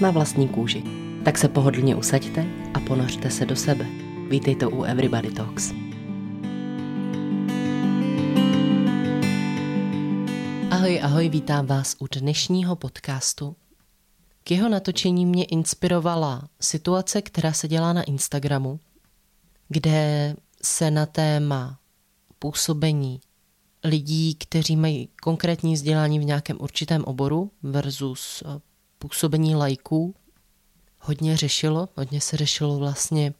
Na vlastní kůži. Tak se pohodlně usaďte a ponořte se do sebe. Vítejte u Everybody Talks. Ahoj, ahoj, vítám vás u dnešního podcastu. K jeho natočení mě inspirovala situace, která se dělá na Instagramu, kde se na téma působení lidí, kteří mají konkrétní vzdělání v nějakém určitém oboru versus eh, působení lajků, hodně řešilo, hodně se řešilo vlastně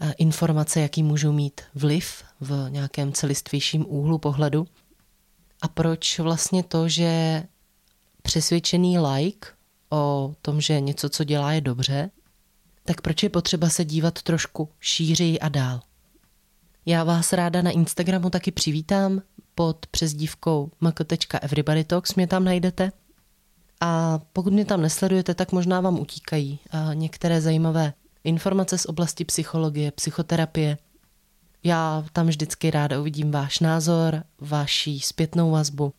eh, informace, jaký můžou mít vliv v nějakém celistvějším úhlu pohledu. A proč vlastně to, že přesvědčený like o tom, že něco, co dělá, je dobře, tak proč je potřeba se dívat trošku šířeji a dál. Já vás ráda na Instagramu taky přivítám pod přezdívkou mk.everybodytalks mě tam najdete. A pokud mě tam nesledujete, tak možná vám utíkají některé zajímavé informace z oblasti psychologie, psychoterapie. Já tam vždycky ráda uvidím váš názor, vaší zpětnou vazbu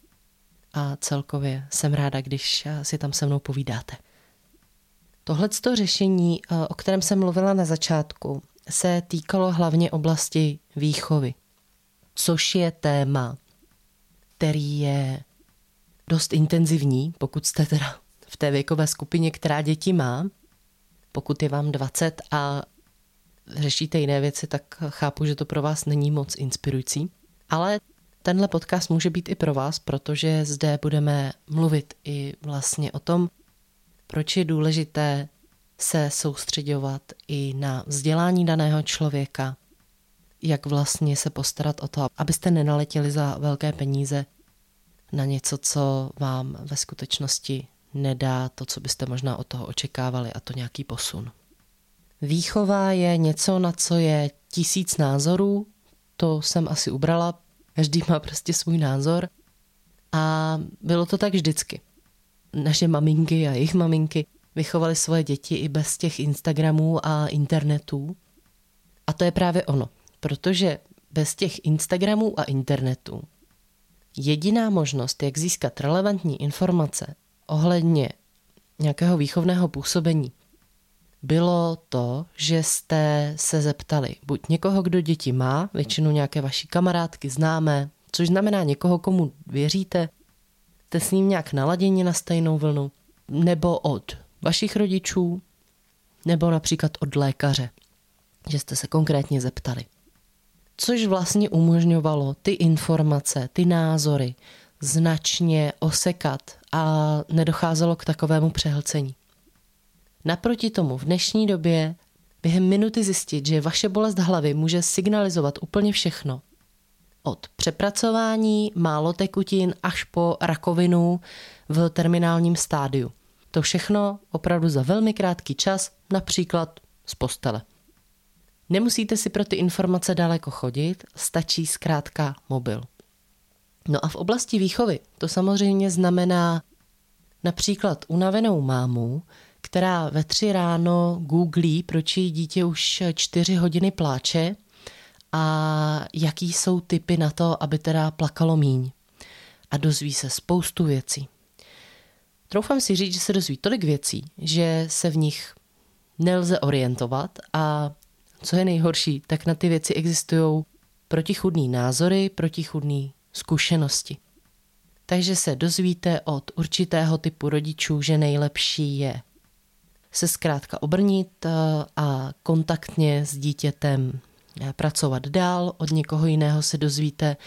a celkově jsem ráda, když si tam se mnou povídáte. Tohle řešení, o kterém jsem mluvila na začátku, se týkalo hlavně oblasti výchovy, což je téma, který je dost intenzivní, pokud jste teda v té věkové skupině, která děti má. Pokud je vám 20 a řešíte jiné věci, tak chápu, že to pro vás není moc inspirující. Ale tenhle podcast může být i pro vás, protože zde budeme mluvit i vlastně o tom, proč je důležité se soustředovat i na vzdělání daného člověka, jak vlastně se postarat o to, abyste nenaletěli za velké peníze na něco, co vám ve skutečnosti nedá to, co byste možná od toho očekávali, a to nějaký posun. Výchova je něco, na co je tisíc názorů, to jsem asi ubrala, každý má prostě svůj názor a bylo to tak vždycky. Naše maminky a jejich maminky vychovali svoje děti i bez těch Instagramů a internetů. A to je právě ono, protože bez těch Instagramů a internetu jediná možnost, jak získat relevantní informace ohledně nějakého výchovného působení, bylo to, že jste se zeptali buď někoho, kdo děti má, většinou nějaké vaší kamarádky, známé, což znamená někoho, komu věříte, jste s ním nějak naladěni na stejnou vlnu, nebo od vašich rodičů, nebo například od lékaře, že jste se konkrétně zeptali. Což vlastně umožňovalo ty informace, ty názory značně osekat a nedocházelo k takovému přehlcení. Naproti tomu v dnešní době během minuty zjistit, že vaše bolest hlavy může signalizovat úplně všechno. Od přepracování, málo tekutin až po rakovinu v terminálním stádiu. To všechno opravdu za velmi krátký čas, například z postele. Nemusíte si pro ty informace daleko chodit, stačí zkrátka mobil. No a v oblasti výchovy to samozřejmě znamená například unavenou mámu, která ve tři ráno googlí, proč její dítě už čtyři hodiny pláče a jaký jsou typy na to, aby teda plakalo míň. A dozví se spoustu věcí. Troufám si říct, že se dozví tolik věcí, že se v nich nelze orientovat a co je nejhorší, tak na ty věci existují protichudný názory, protichudný zkušenosti. Takže se dozvíte od určitého typu rodičů, že nejlepší je se zkrátka obrnit eh, a kontaktně s dítětem eh, pracovat dál. Od někoho jiného se dozvíte,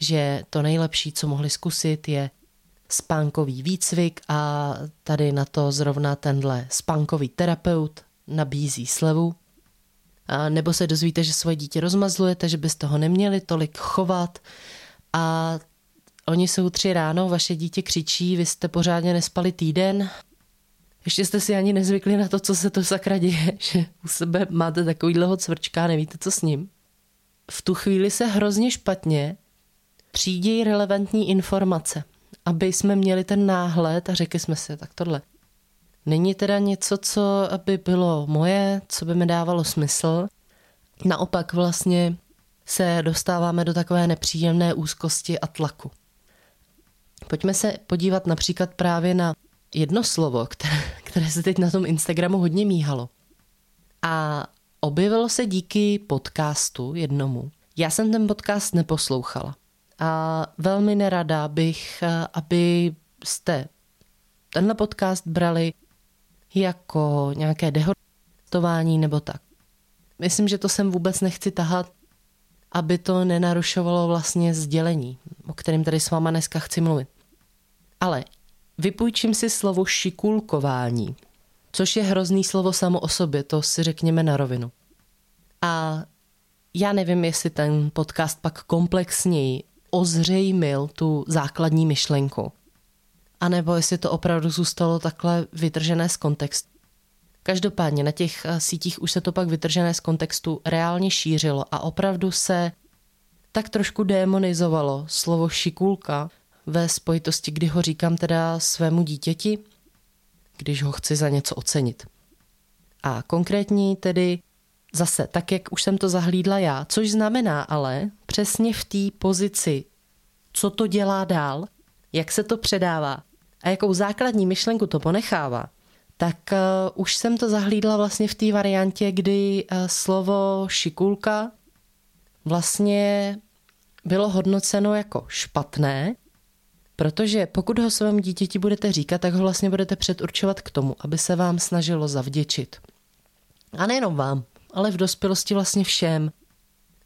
že to nejlepší, co mohli zkusit, je spánkový výcvik a tady na to zrovna tenhle spánkový terapeut nabízí slevu. Nebo se dozvíte, že svoje dítě rozmazlujete, že byste ho neměli tolik chovat a oni jsou tři ráno, vaše dítě křičí, vy jste pořádně nespali týden, ještě jste si ani nezvykli na to, co se to sakra děje, že u sebe máte takovýhleho cvrčka a nevíte, co s ním. V tu chvíli se hrozně špatně třídějí relevantní informace, aby jsme měli ten náhled a řekli jsme si, tak tohle není teda něco, co by bylo moje, co by mi dávalo smysl. Naopak vlastně se dostáváme do takové nepříjemné úzkosti a tlaku. Pojďme se podívat například právě na jedno slovo, které, které se teď na tom Instagramu hodně míhalo. A objevilo se díky podcastu jednomu. Já jsem ten podcast neposlouchala. A velmi nerada bych, aby jste tenhle podcast brali jako nějaké dehotování nebo tak. Myslím, že to sem vůbec nechci tahat, aby to nenarušovalo vlastně sdělení, o kterém tady s váma dneska chci mluvit. Ale vypůjčím si slovo šikulkování, což je hrozný slovo samo o sobě, to si řekněme na rovinu. A já nevím, jestli ten podcast pak komplexněji ozřejmil tu základní myšlenku. A nebo jestli to opravdu zůstalo takhle vytržené z kontextu. Každopádně na těch eh, sítích už se to pak vytržené z kontextu reálně šířilo a opravdu se tak trošku demonizovalo slovo šikulka ve spojitosti, kdy ho říkám teda svému dítěti, když ho chci za něco ocenit. A konkrétní tedy zase, tak jak už jsem to zahlídla já, což znamená ale přesně v té pozici, co to dělá dál, jak se to předává a jakou základní myšlenku to ponechává, tak uh, už jsem to zahlídla vlastně v té variantě, kdy uh, slovo šikulka vlastně bylo hodnoceno jako špatné, protože pokud ho svému dítěti budete říkat, tak ho vlastně budete předurčovat k tomu, aby se vám snažilo zavděčit. A nejenom vám, ale v dospělosti vlastně všem.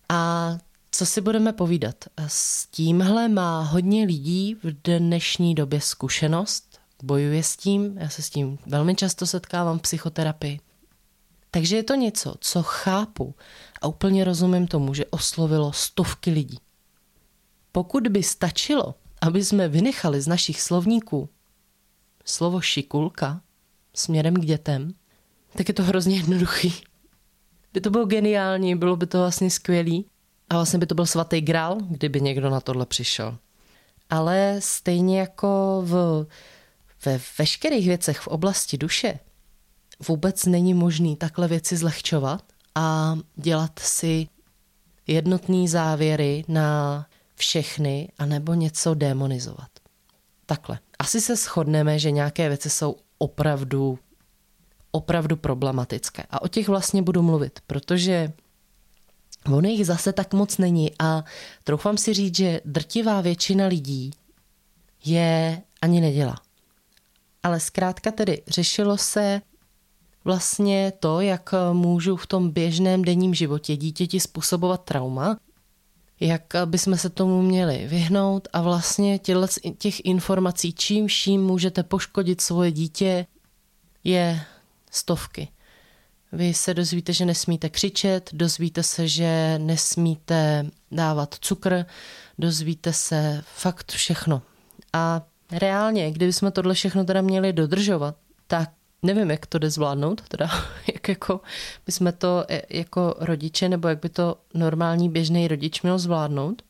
A co si budeme povídat? S tímhle má hodně lidí v dnešní době zkušenost, bojuje s tím, já se s tím velmi často setkávám v psychoterapii. Takže je to něco, co chápu a úplně rozumím tomu, že oslovilo stovky lidí. Pokud by stačilo, aby jsme vynechali z našich slovníků slovo šikulka směrem k dětem, tak je to hrozně jednoduchý. By to bylo geniální, bylo by to vlastně skvělý a vlastně by to byl svatý grál, kdyby někdo na tohle přišel. Ale stejně jako v, ve veškerých věcech v oblasti duše vůbec není možný takhle věci zlehčovat a dělat si jednotný závěry na všechny anebo něco demonizovat. Takhle. Asi se shodneme, že nějaké věci jsou opravdu opravdu problematické. A o těch vlastně budu mluvit, protože ono jich zase tak moc není a troufám si říct, že drtivá většina lidí je ani nedělá. Ale zkrátka tedy řešilo se vlastně to, jak můžu v tom běžném denním životě dítěti způsobovat trauma, jak bychom se tomu měli vyhnout a vlastně těch informací, čím vším můžete poškodit svoje dítě, je stovky. Vy se dozvíte, že nesmíte křičet, dozvíte se, že nesmíte dávat cukr, dozvíte se fakt všechno. A reálně, kdybychom tohle všechno teda měli dodržovat, tak nevím, jak to jde zvládnout, teda jak jako bychom to e, jako rodiče, nebo jak by to normální běžný rodič měl zvládnout,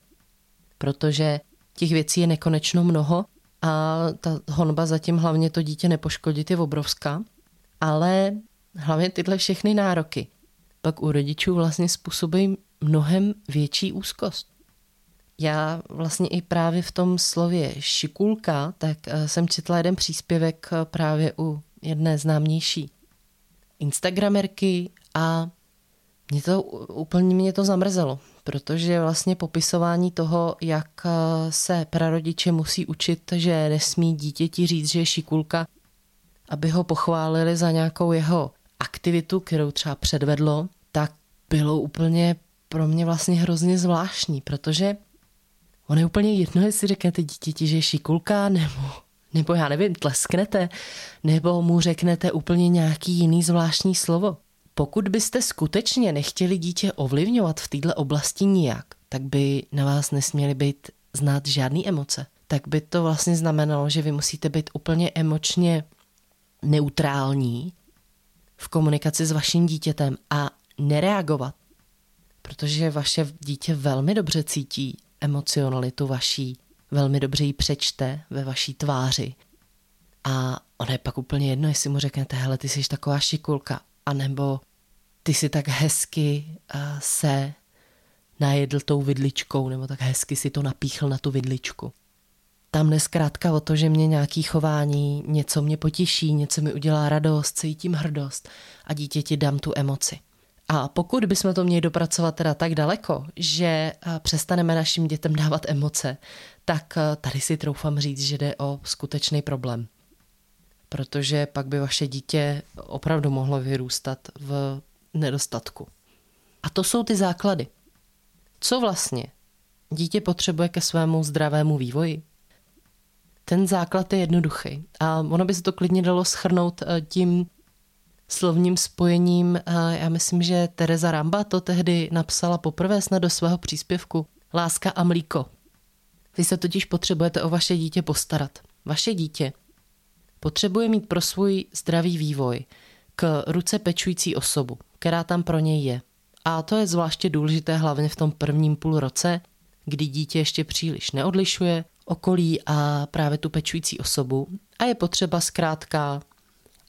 protože těch věcí je nekonečno mnoho a ta honba zatím hlavně to dítě nepoškodit je obrovská, ale hlavně tyhle všechny nároky pak u rodičů vlastně způsobují mnohem větší úzkost. Já vlastně i právě v tom slově šikulka, tak eh, jsem četla jeden příspěvek eh, právě u jedné známější Instagramerky a mě to úplně mě to zamrzelo, protože vlastně popisování toho, jak eh, se prarodiče musí učit, že nesmí dítěti říct, že je šikulka, aby ho pochválili za nějakou jeho aktivitu, kterou třeba předvedlo, tak bylo úplně pro mě vlastně hrozně zvláštní, protože on je úplně jedno, jestli řeknete dítěti, že je šikulka, nebo, nebo já nevím, tlesknete, nebo mu řeknete úplně nějaký jiný zvláštní slovo. Pokud byste skutečně nechtěli dítě ovlivňovat v této oblasti nijak, tak by na vás nesměly být znát žádné emoce. Tak by to vlastně znamenalo, že vy musíte být úplně emočně neutrální v komunikaci s vaším dítětem a nereagovat, protože vaše dítě velmi dobře cítí emocionalitu vaší, velmi dobře ji přečte ve vaší tváři. A ono je pak úplně jedno, jestli mu řeknete, hele, ty jsi taková šikulka, anebo ty si tak hezky uh, se najedl tou vidličkou, nebo tak hezky si to napíchl na tu vidličku. Tam neskrátka o to, že mě nějaký chování, něco mě potěší, něco mi udělá radost, cítím hrdost a dítěti dám tu emoci. A pokud bychom to měli dopracovat teda tak daleko, že přestaneme našim dětem dávat emoce, tak tady si troufám říct, že jde o skutečný problém. Protože pak by vaše dítě opravdu mohlo vyrůstat v nedostatku. A to jsou ty základy. Co vlastně dítě potřebuje ke svému zdravému vývoji? Ten základ je jednoduchý a ono by se to klidně dalo schrnout eh, tím slovním spojením. Eh, já myslím, že Teresa Ramba to tehdy napsala poprvé snad do svého příspěvku. Láska a mlíko. Vy se totiž potřebujete o vaše dítě postarat. Vaše dítě potřebuje mít pro svůj zdravý vývoj k ruce pečující osobu, která tam pro něj je. A to je zvláště důležité hlavně v tom prvním půl roce, kdy dítě ještě příliš neodlišuje okolí a právě tu pečující osobu a je potřeba zkrátka,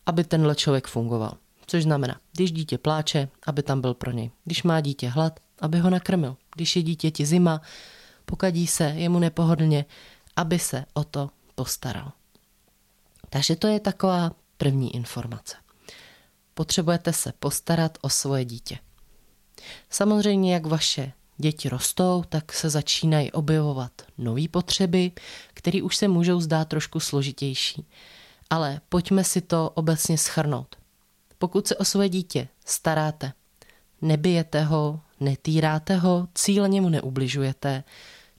aby tenhle člověk fungoval. Což znamená, když dítě pláče, aby tam byl pro něj. Když má dítě hlad, aby ho nakrmil. Když je dítěti zima, pokadí se, je mu nepohodlně, aby se o to postaral. Takže to je taková první informace. Potřebujete se postarat o svoje dítě. Samozřejmě, jak vaše děti rostou, tak se začínají objevovat nové potřeby, které už se můžou zdát trošku složitější. Ale pojďme si to obecně schrnout. Pokud se o své dítě staráte, nebijete ho, netýráte ho, cíleně mu neubližujete,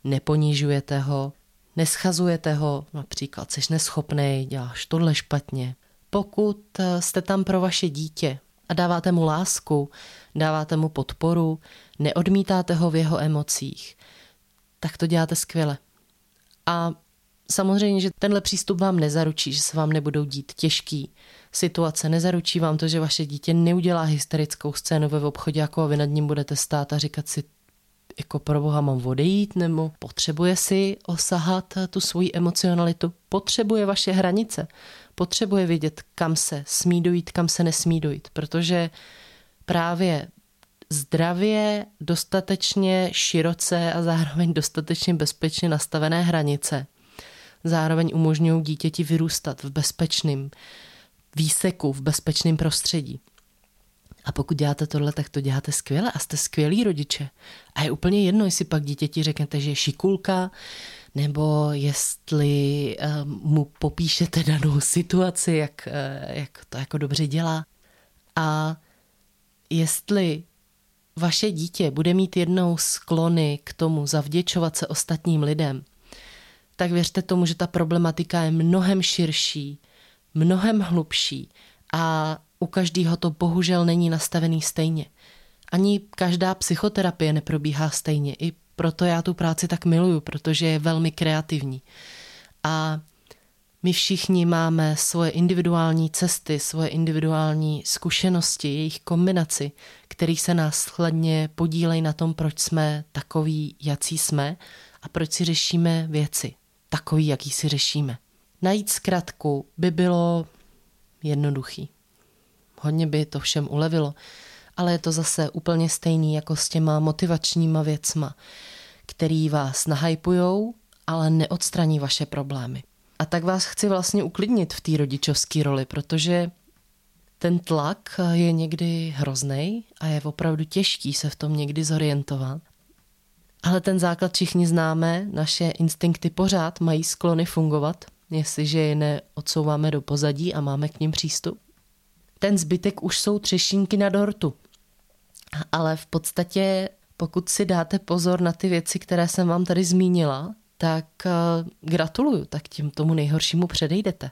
neponižujete ho, neschazujete ho, například jsi neschopný, děláš tohle špatně. Pokud jste tam pro vaše dítě a dáváte mu lásku, dáváte mu podporu, neodmítáte ho v jeho emocích, tak to děláte skvěle. A samozřejmě, že tenhle přístup vám nezaručí, že se vám nebudou dít těžký situace, nezaručí vám to, že vaše dítě neudělá hysterickou scénu ve obchodě, jako vy nad ním budete stát a říkat si, jako pro boha mám odejít, nebo potřebuje si osahat tu svoji emocionalitu, potřebuje vaše hranice, potřebuje vědět, kam se smí dojít, kam se nesmí dojít, protože právě zdravě, dostatečně široce a zároveň dostatečně bezpečně nastavené hranice zároveň umožňují dítěti vyrůstat v bezpečném výseku, v bezpečném prostředí. A pokud děláte tohle, tak to děláte skvěle a jste skvělí rodiče. A je úplně jedno, jestli pak dítěti řeknete, že je šikulka, nebo jestli um, mu popíšete danou situaci, jak, uh, jak to jako dobře dělá. A jestli vaše dítě bude mít jednou sklony k tomu zavděčovat se ostatním lidem, tak věřte tomu, že ta problematika je mnohem širší, mnohem hlubší a u každého to bohužel není nastavený stejně. Ani každá psychoterapie neprobíhá stejně. I proto já tu práci tak miluju, protože je velmi kreativní. A my všichni máme svoje individuální cesty, svoje individuální zkušenosti, jejich kombinaci, který se následně podílejí na tom, proč jsme takový, jací jsme a proč si řešíme věci, takový, jaký si řešíme. Najít zkratku by bylo jednoduchý. Hodně by to všem ulevilo, ale je to zase úplně stejný jako s těma motivačníma věcma, který vás nahypujou, ale neodstraní vaše problémy. A tak vás chci vlastně uklidnit v té rodičovské roli, protože ten tlak je někdy hrozný a je opravdu těžký se v tom někdy zorientovat. Ale ten základ všichni známe, naše instinkty pořád mají sklony fungovat, jestliže je neodsouváme do pozadí a máme k ním přístup. Ten zbytek už jsou třešínky na dortu. Ale v podstatě, pokud si dáte pozor na ty věci, které jsem vám tady zmínila, tak uh, gratuluju, tak tím tomu nejhoršímu předejdete.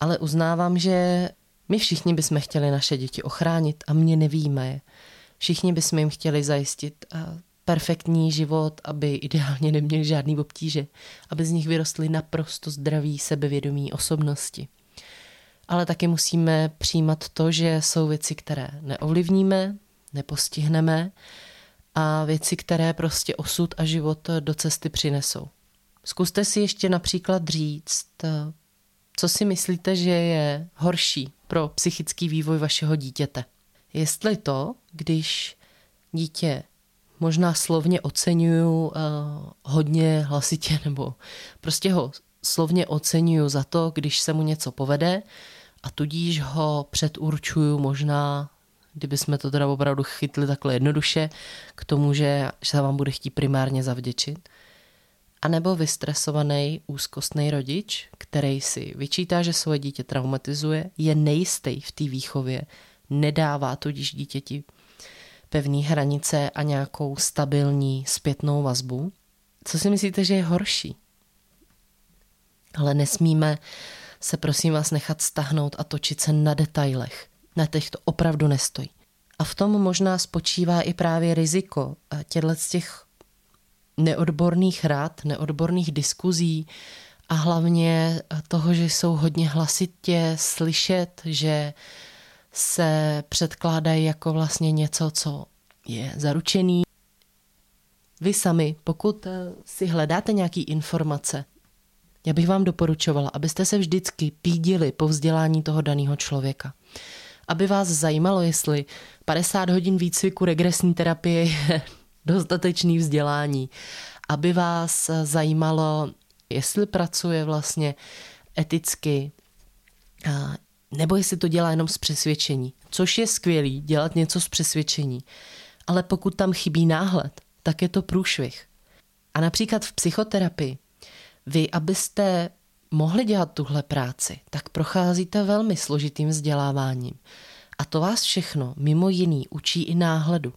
Ale uznávám, že my všichni bychom chtěli naše děti ochránit a mě nevíme je. Všichni bychom jim chtěli zajistit uh, perfektní život, aby ideálně neměli žádný obtíže, aby z nich vyrostly naprosto zdraví, sebevědomí osobnosti. Ale taky musíme přijímat to, že jsou věci, které neovlivníme, nepostihneme a věci, které prostě osud a život do cesty přinesou. Zkuste si ještě například říct, co si myslíte, že je horší pro psychický vývoj vašeho dítěte. Jestli to, když dítě možná slovně oceňuju uh, hodně hlasitě, nebo prostě ho slovně oceňuju za to, když se mu něco povede a tudíž ho předurčuju možná, kdyby jsme to teda opravdu chytli takhle jednoduše, k tomu, že se vám bude chtít primárně zavděčit. A nebo vystresovaný, úzkostný rodič, který si vyčítá, že svoje dítě traumatizuje, je nejistý v té výchově, nedává tudíž dítěti pevné hranice a nějakou stabilní zpětnou vazbu. Co si myslíte, že je horší? Ale nesmíme se prosím vás nechat stahnout a točit se na detailech. Na těch to opravdu nestojí. A v tom možná spočívá i právě riziko těchto těch neodborných rad, neodborných diskuzí a hlavně toho, že jsou hodně hlasitě slyšet, že se předkládají jako vlastně něco, co je zaručený. Vy sami, pokud si hledáte nějaké informace, já bych vám doporučovala, abyste se vždycky pídili po vzdělání toho daného člověka. Aby vás zajímalo, jestli 50 hodin výcviku regresní terapie je dostatečný vzdělání. Aby vás zajímalo, jestli pracuje vlastně eticky, nebo jestli to dělá jenom z přesvědčení. Což je skvělý, dělat něco z přesvědčení. Ale pokud tam chybí náhled, tak je to průšvih. A například v psychoterapii, vy, abyste mohli dělat tuhle práci, tak procházíte velmi složitým vzděláváním. A to vás všechno, mimo jiný, učí i náhledu.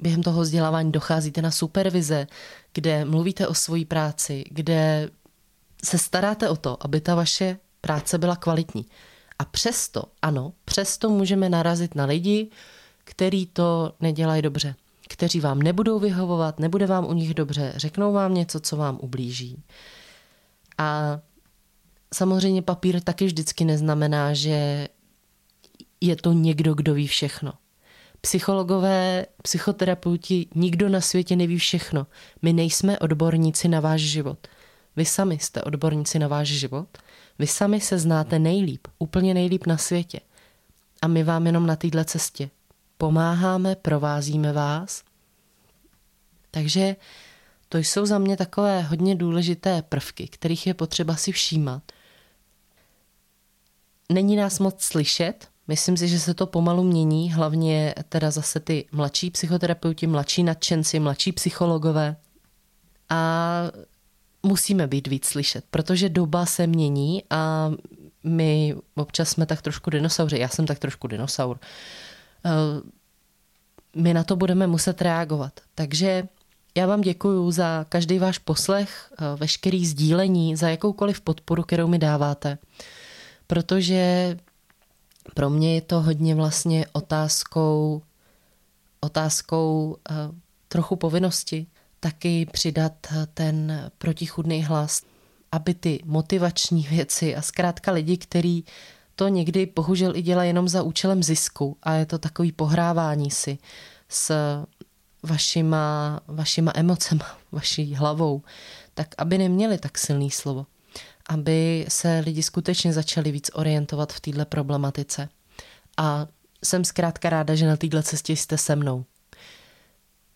Během toho vzdělávání docházíte na supervize, kde mluvíte o svojí práci, kde se staráte o to, aby ta vaše práce byla kvalitní. A přesto, ano, přesto můžeme narazit na lidi, který to nedělají dobře, kteří vám nebudou vyhovovat, nebude vám u nich dobře, řeknou vám něco, co vám ublíží. A samozřejmě papír taky vždycky neznamená, že je to někdo, kdo ví všechno. Psychologové, psychoterapeuti, nikdo na světě neví všechno. My nejsme odborníci na váš život. Vy sami jste odborníci na váš život. Vy sami se znáte nejlíp, úplně nejlíp na světě. A my vám jenom na této cestě pomáháme, provázíme vás. Takže to jsou za mě takové hodně důležité prvky, kterých je potřeba si všímat. Není nás moc slyšet, myslím si, že se to pomalu mění, hlavně teda zase ty mladší psychoterapeuti, mladší nadšenci, mladší psychologové. A musíme být víc slyšet, protože doba se mění a my občas jsme tak trošku dinosauři, já jsem tak trošku dinosaur. Eh, my na to budeme muset reagovat. Takže já vám děkuji za každý váš poslech, eh, veškerý sdílení, za jakoukoliv podporu, kterou mi dáváte. Protože pro mě je to hodně vlastně otázkou, otázkou uh, trochu povinnosti taky přidat ten protichudný hlas, aby ty motivační věci a zkrátka lidi, kteří to někdy bohužel i dělají jenom za účelem zisku a je to takový pohrávání si s vašima, vašima emocema, vaší hlavou, tak aby neměli tak silný slovo. Aby se lidi skutečně začali víc orientovat v této problematice. A jsem zkrátka ráda, že na této cestě jste se mnou.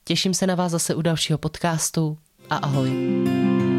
Těším se na vás zase u dalšího podcastu a ahoj.